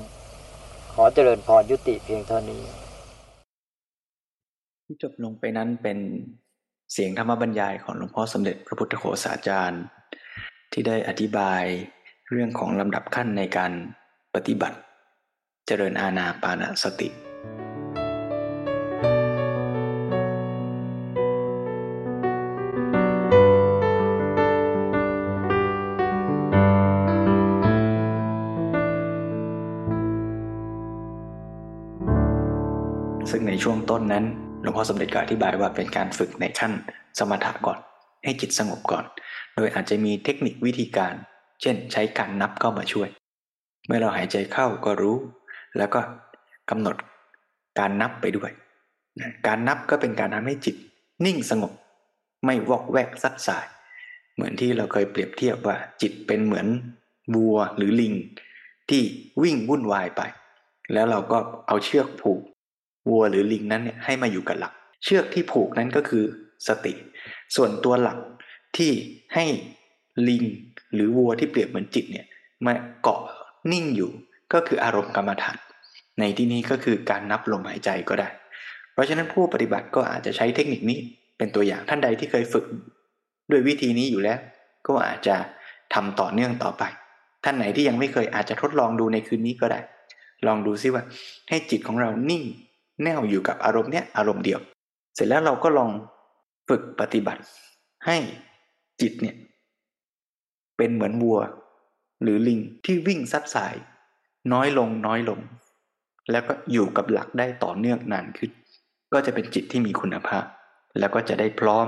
อเจริญพรยุติเพียงเท่านี้ ที่จบลงไปนั้นเป็นเสียงธรรมบรรยายของหลวงพ่อสมเด็จพระพุทธโฆษาจารย์ ที่ได้อธิบายเรื่องของลำดับขั้นในการปฏิบัติ เจริญอาณาปานสติ ในช่วงต้นนั้นหลวงพ่อสมเด็จก็อธิบายว่าเป็นการฝึกในขั้นสมถะก่อน ให้จิตสงบก่อน โดยอาจจะมีเทคนิควิธีการ เช่น ใช้การนับเข้ามาช่วย เมื่อเราหายใจเข้าก็รู้ แล้วก็กำหนดการนับไปด้วย การนับก็เป็นการทำให้จิต นิ่งสงบ ไม่วอกแวกซัดสาย เหมือนที่เราเคยเปรียบเทียบว่าจิตเป็นเหมือนบัวหรือลิง ที่วิ่งวุ่นวายไป แล้วเราก็เอาเชือกผูก วัวหรือลิงนั้นเนี่ยให้มาอยู่กับหลัก เชือกที่ผูกนั้นก็คือสติ ส่วนตัวหลักที่ให้ลิงหรือวัวที่เปรียบเหมือนจิตเนี่ยมาเกาะนิ่งอยู่ก็คืออารมณ์กรรมฐานในที่นี้ก็คือการนับลมหายใจก็ได้ เพราะฉะนั้นผู้ปฏิบัติก็อาจจะใช้เทคนิคนี้เป็นตัวอย่างท่านใดที่เคยฝึก ด้วยวิธีนี้อยู่แล้ว ก็อาจจะทำต่อเนื่องต่อไป ท่านไหนที่ยังไม่เคยอาจจะทดลองดูในคืนนี้ก็ได้ ลองดูซิว่าให้จิตของเรานิ่ง แน่วอยู่กับอารมณ์เนี้ยอารมณ์เดียว เสร็จแล้วเราก็ลองฝึกปฏิบัติให้จิตเนี่ย เป็นเหมือนวัว หรือลิงที่วิ่งซัดสาย น้อยลงน้อยลง แล้วก็อยู่กับหลักได้ต่อเนื่องนานขึ้น ก็จะเป็นจิตที่มีคุณภาพ แล้วก็จะได้พร้อม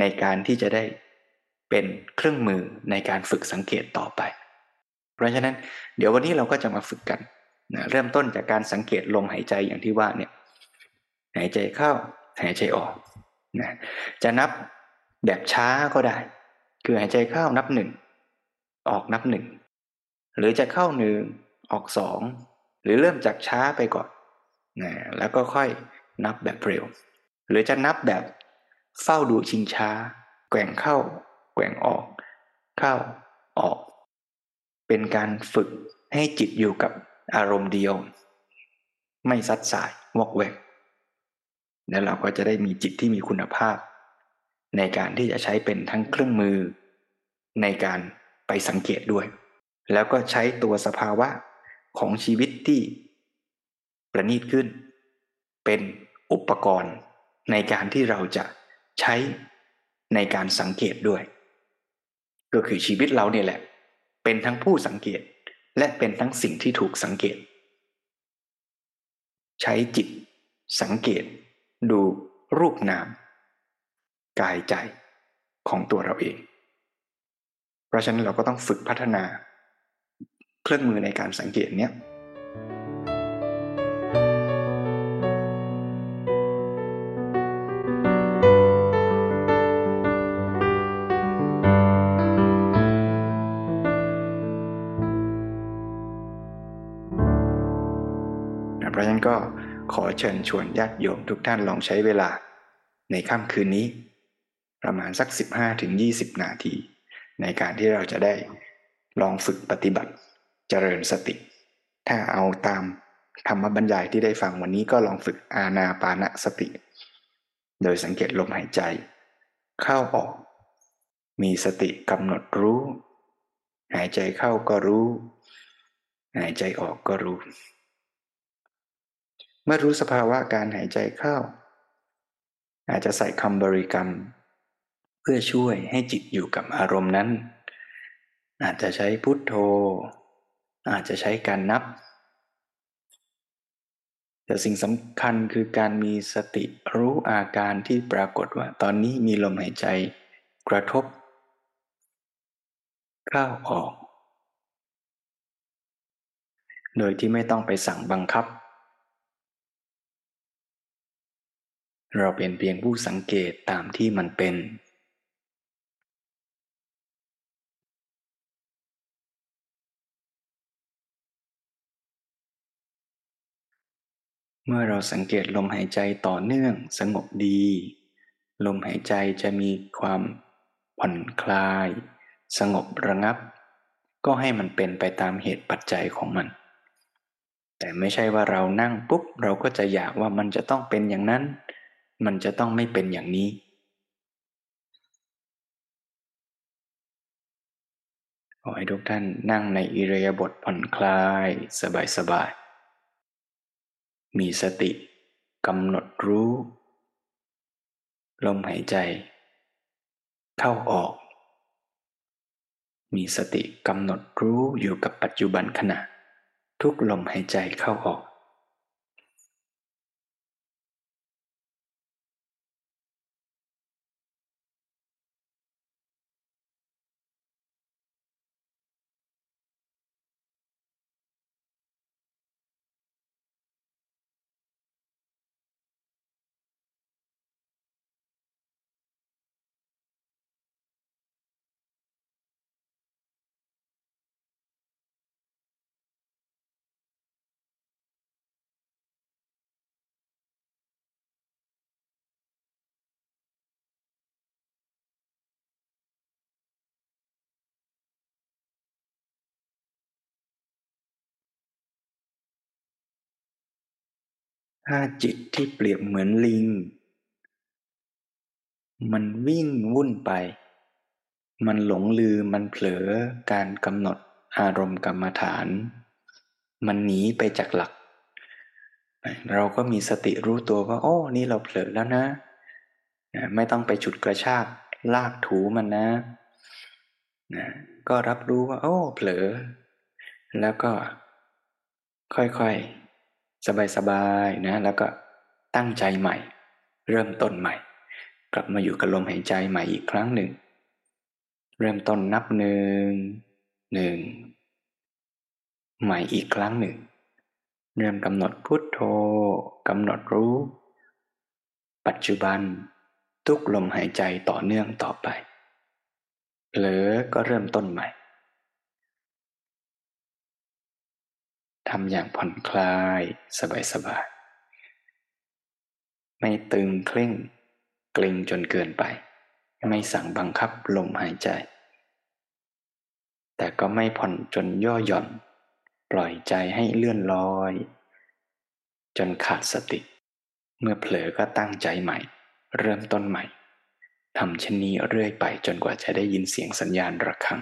ในการที่จะได้เป็นเครื่องมือในการฝึกสังเกตต่อไป เพราะฉะนั้นเดี๋ยววันนี้เราก็จะมาฝึกกัน นะเริ่มต้นจากการสังเกตลมหายใจอย่างที่ว่าเนี่ยหายใจเข้าหายใจออกนะจะนับแบบช้าก็ได้ คือหายใจเข้านับหนึ่งออกนับหนึ่งหรือจะเข้าหนึ่งออกสองหรือเริ่มจากช้าไปก่อนนะแล้วก็ค่อยนับแบบเร็ว หรือจะนับแบบเฝ้าดูชิงช้า แกว่งเข้า แกว่งออก เข้าออก เป็นการฝึกให้จิตอยู่กับ อารมณ์เดียว ไม่ซัดสายวอกแวก แล้วเราก็จะได้มีจิตที่มีคุณภาพ ในการที่จะใช้เป็นทั้งเครื่องมือ ในการไปสังเกตด้วย แล้วก็ใช้ตัวสภาวะของชีวิตที่ประณีตขึ้น เป็นอุปกรณ์ในการที่เราจะใช้ในการสังเกตด้วย ก็คือชีวิตเราเนี่ยแหละ เป็นทั้งผู้สังเกต และเป็นทั้งสิ่งที่ถูกสังเกต ใช้จิต สังเกต ดูรูปนาม กายใจของตัวเราเอง เพราะฉะนั้นเราก็ต้องฝึกพัฒนา เครื่องมือในการสังเกตเนี้ย เชิญชวนญาติโยมทุกท่านลองใช้เวลา ในค่ำคืนนี้ ประมาณสัก 15-20 นาที ในการที่เราจะได้ลองฝึกปฏิบัติเจริญสติ ถ้าเอาตามธรรมบรรยายที่ได้ฟังวันนี้ก็ลองฝึกอาณาปานสติ โดยสังเกตลมหายใจ เข้าออก มีสติกำหนดรู้ หายใจเข้าก็รู้ หายใจออกก็รู้ มื่อรู้สภาวะการหายใจเข้า อาจจะใส่คำบริกรรม เพื่อช่วยให้จิตอยู่กับอารมณ์นั้น อาจจะใช้พุทโธ อาจจะใช้การนับ แต่สิ่งสำคัญคือการมีสติรู้อาการที่ปรากฏว่า ตอนนี้มีลมหายใจกระทบเข้าออก โดยที่ไม่ต้องไปสั่งบังคับ เราเป็นเพียงผู้สังเกตตามที่มันเป็น เมื่อเราสังเกตลมหายใจต่อเนื่องสงบดี ลมหายใจจะมีความผ่อนคลาย สงบระงับ ก็ให้มันเป็นไปตามเหตุปัจจัยของมัน แต่ไม่ใช่ว่าเรานั่งปุ๊บเราก็จะอยากว่ามันจะต้องเป็นอย่างนั้น มันจะต้องไม่เป็นอย่างนี้ ขอให้ทุกท่านนั่งในอิริยาบถผ่อนคลายสบายๆมีสติกำหนดรู้ ลมหายใจ เข้าออก มีสติกำหนดรู้อยู่กับปัจจุบันขณะ ทุกลมหายใจเข้าออก ถ้าจิตที่เปรียบเหมือนลิง มันวิ่งวุ่นไป มันหลงลืมมันเผลอการกำหนดอารมณ์กรรมฐาน มันหนีไปจากหลัก เราก็มีสติรู้ตัวว่า โอ้ นี่เราเผลอแล้วนะ ไม่ต้องไปฉุดกระชากลากถูมันนะนะก็รับรู้ว่า โอ้ เผลอ แล้วก็ค่อยๆ สบายๆนะ แล้วก็ตั้งใจใหม่ เริ่มต้นใหม่ กลับมาอยู่กับลมหายใจใหม่อีกครั้งหนึ่ง เริ่มต้นนับหนึ่งหนึ่งใหม่อีกครั้งหนึ่ง เริ่มกำหนดพุทโธกำหนดรู้ ปัจจุบันทุกลมหายใจต่อเนื่องต่อไปหรือก็เริ่มต้นใหม่ ทำอย่างผ่อนคลาย สบายๆไม่ตึงเคร่งเกร็งจนเกินไป ไม่สั่งบังคับลมหายใจ แต่ก็ไม่ผ่อนจนย่อหย่อน ปล่อยใจให้เลื่อนลอย จนขาดสติ เมื่อเผลอก็ตั้งใจใหม่ เริ่มต้นใหม่ทำเช่นนี้เรื่อยไปจนกว่าจะได้ยินเสียงสัญญาณระฆัง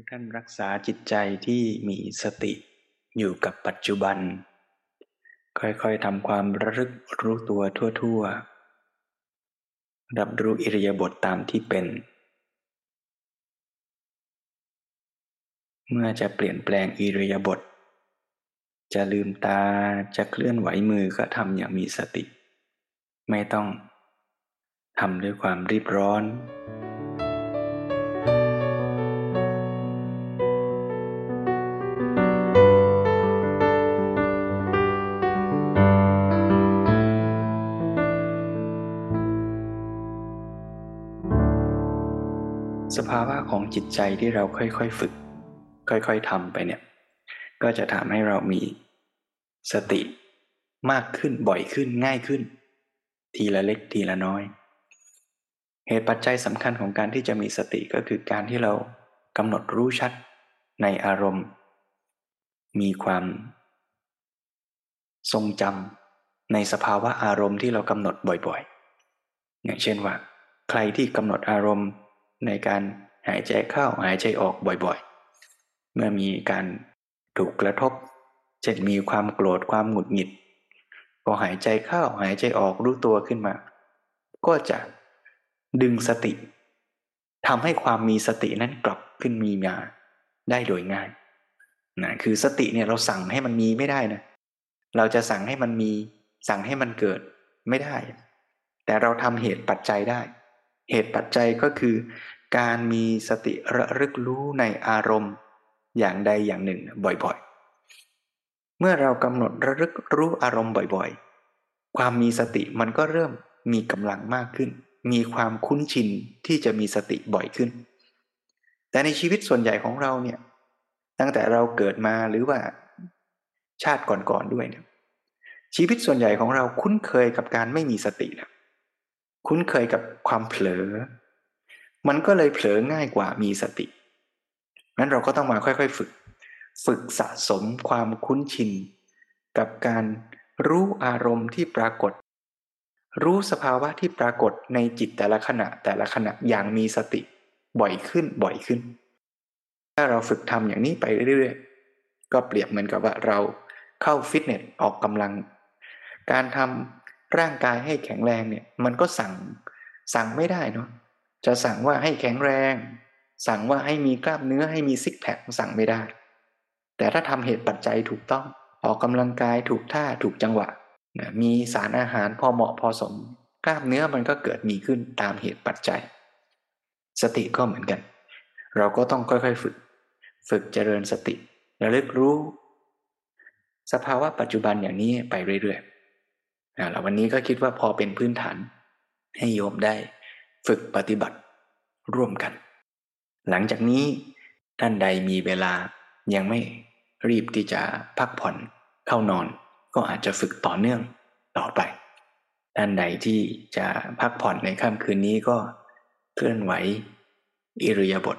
กท่านรักษาจิตใจที่มีสติอยู่กับปัจจุบัน ค่อยๆทำความระลึกรู้ตัวทั่วๆ รับรู้อิริยาบถตามที่เป็น เมื่อจะเปลี่ยนแปลงอิริยาบถจะลืมตาจะเคลื่อนไหวมือก็ทำอย่างมีสติ ไม่ต้องทำด้วยความรีบร้อน สภาวะของจิตใจที่เราค่อยๆฝึก ค่อยๆทำไปเนี่ย ก็จะทำให้เรามีสติมากขึ้นบ่อยขึ้นง่ายขึ้น ทีละเล็กทีละน้อย เหตุปัจจัยสำคัญของการที่จะมีสติก็คือการที่เรากำหนดรู้ชัดในอารมณ์ มีความทรงจำในสภาวะอารมณ์ที่เรากำหนดบ่อยๆ อย่างเช่นว่า ใครที่กำหนดอารมณ์ ในการหายใจเข้าหายใจออกบ่อยๆ เมื่อมีการถูกกระทบเช่นมีความโกรธความหงุดหงิดพอหายใจเข้าหายใจออกรู้ตัวขึ้นมา ก็จะดึงสติทำให้ความมีสตินั้นกลับขึ้นมีมาได้โดยง่ายนะคือสติเนี่ยเราสั่งให้มันมีไม่ได้นะเราจะสั่งให้มันมี สั่งให้มันเกิดไม่ได้ แต่เราทำเหตุปัจจัยได้ เหตุปัจจัยก็คือ การมีสติระลึกรู้ในอารมณ์ อย่างใดอย่างหนึ่งบ่อยๆ เมื่อเรากำหนดระลึกรู้อารมณ์บ่อยๆ ความมีสติมันก็เริ่มมีกำลังมากขึ้น มีความคุ้นชินที่จะมีสติบ่อยขึ้น แต่ในชีวิตส่วนใหญ่ของเราเนี่ยตั้งแต่เราเกิดมาหรือว่าชาติก่อนๆด้วยเนี่ยชีวิตส่วนใหญ่ของเราคุ้นเคยกับการไม่มีสตินะ คุ้นเคยกับความเผลอ มันก็เลยเผลอง่ายกว่ามีสตินั้นเราก็ต้องมาค่อยๆฝึก ฝึกสะสมความคุ้นชิน กับการรู้อารมณ์ที่ปรากฏ รู้สภาวะที่ปรากฏในจิตแต่ละขณะแต่ละขณะอย่างมีสติ บ่อยขึ้นบ่อยขึ้น ถ้าเราฝึกทำอย่างนี้ไปเรื่อยๆ ก็เปรียบเหมือนกับว่าเราเข้าฟิตเนสออกกำลัง การทำ ร่างกายให้แข็งแรงเนี่ย มันก็สั่งสั่งไม่ได้เนาะจะสั่งว่าให้แข็งแรง สั่งว่าให้มีกล้ามเนื้อให้มีซิกแพคสั่งไม่ได้ แต่ถ้าทำเหตุปัจจัยถูกต้องออกกำลังกายถูกท่าถูกจังหวะมีสารอาหารพอเหมาะพอสม กล้ามเนื้อมันก็เกิดมีขึ้นตามเหตุปัจจัย สติก็เหมือนกัน เราก็ต้องค่อยๆฝึก ฝึกเจริญสติระลึกรู้ สภาวะปัจจุบันอย่างนี้ไปเรื่อยๆ แล้ววันนี้ก็คิดว่าพอเป็นพื้นฐาน ให้โยมได้ฝึกปฏิบัติร่วมกัน หลังจากนี้ท่านใดมีเวลายังไม่รีบที่จะพักผ่อนเข้านอน ก็อาจจะฝึกต่อเนื่องต่อไป ท่านใดที่จะพักผ่อนในค่ำคืนนี้ก็เคลื่อนไหวอิริยาบถ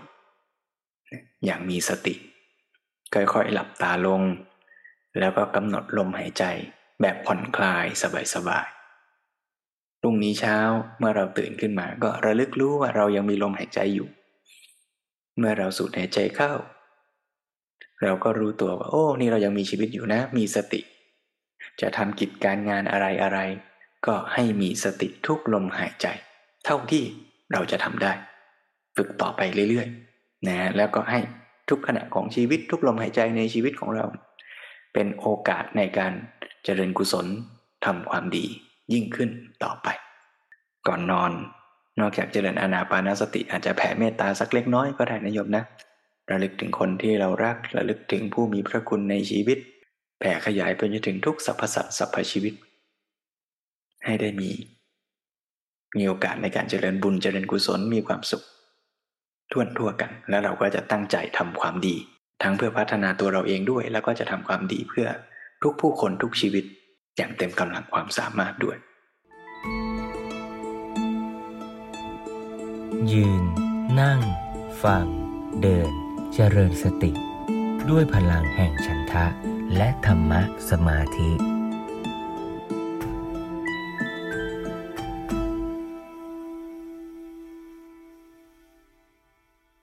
อย่างมีสติ ค่อยๆหลับตาลง แล้วก็กำหนดลมหายใจ แบบผ่อนคลายสบายๆพรุ่งนี้เช้าเมื่อเราตื่นขึ้นมา ก็ระลึกรู้ว่าเรายังมีลมหายใจอยู่ เมื่อเราสูดหายใจเข้า เราก็รู้ตัวว่า โอ้ นี่เรายังมีชีวิตอยู่นะ มีสติ จะทำกิจการงานอะไรอะไร ก็ให้มีสติทุกลมหายใจ เท่าที่เราจะทำได้ ฝึกต่อไปเรื่อยๆนะแล้วก็ให้ทุกขณะของชีวิตทุกลมหายใจในชีวิตของเรา เป็นโอกาสในการ เจริญกุศลทำความดียิ่งขึ้นต่อไป ก่อนนอน นอกจากเจริญอานาปานสติอาจจะแผ่เมตตาสักเล็กน้อยก็ได้นะโยมนะ ระลึกถึงคนที่เรารัก ระลึกถึงผู้มีพระคุณในชีวิต แผ่ขยายไปจนถึงทุกสรรพสัตว์สรรพชีวิต ให้ได้มี มีโอกาสในการเจริญบุญเจริญกุศลมีความสุขทั่วทั่วกัน แล้วเราก็จะตั้งใจทำความดี ทั้งเพื่อพัฒนาตัวเราเองด้วย แล้วก็จะทำความดีเพื่อ ทุกผู้คนทุกชีวิตอย่างเต็มกำลังความสามารถด้วย ยืน นั่ง ฟัง เดิน เจริญสติ ด้วยพลังแห่งฉันทะ และธรรมะสมาธิ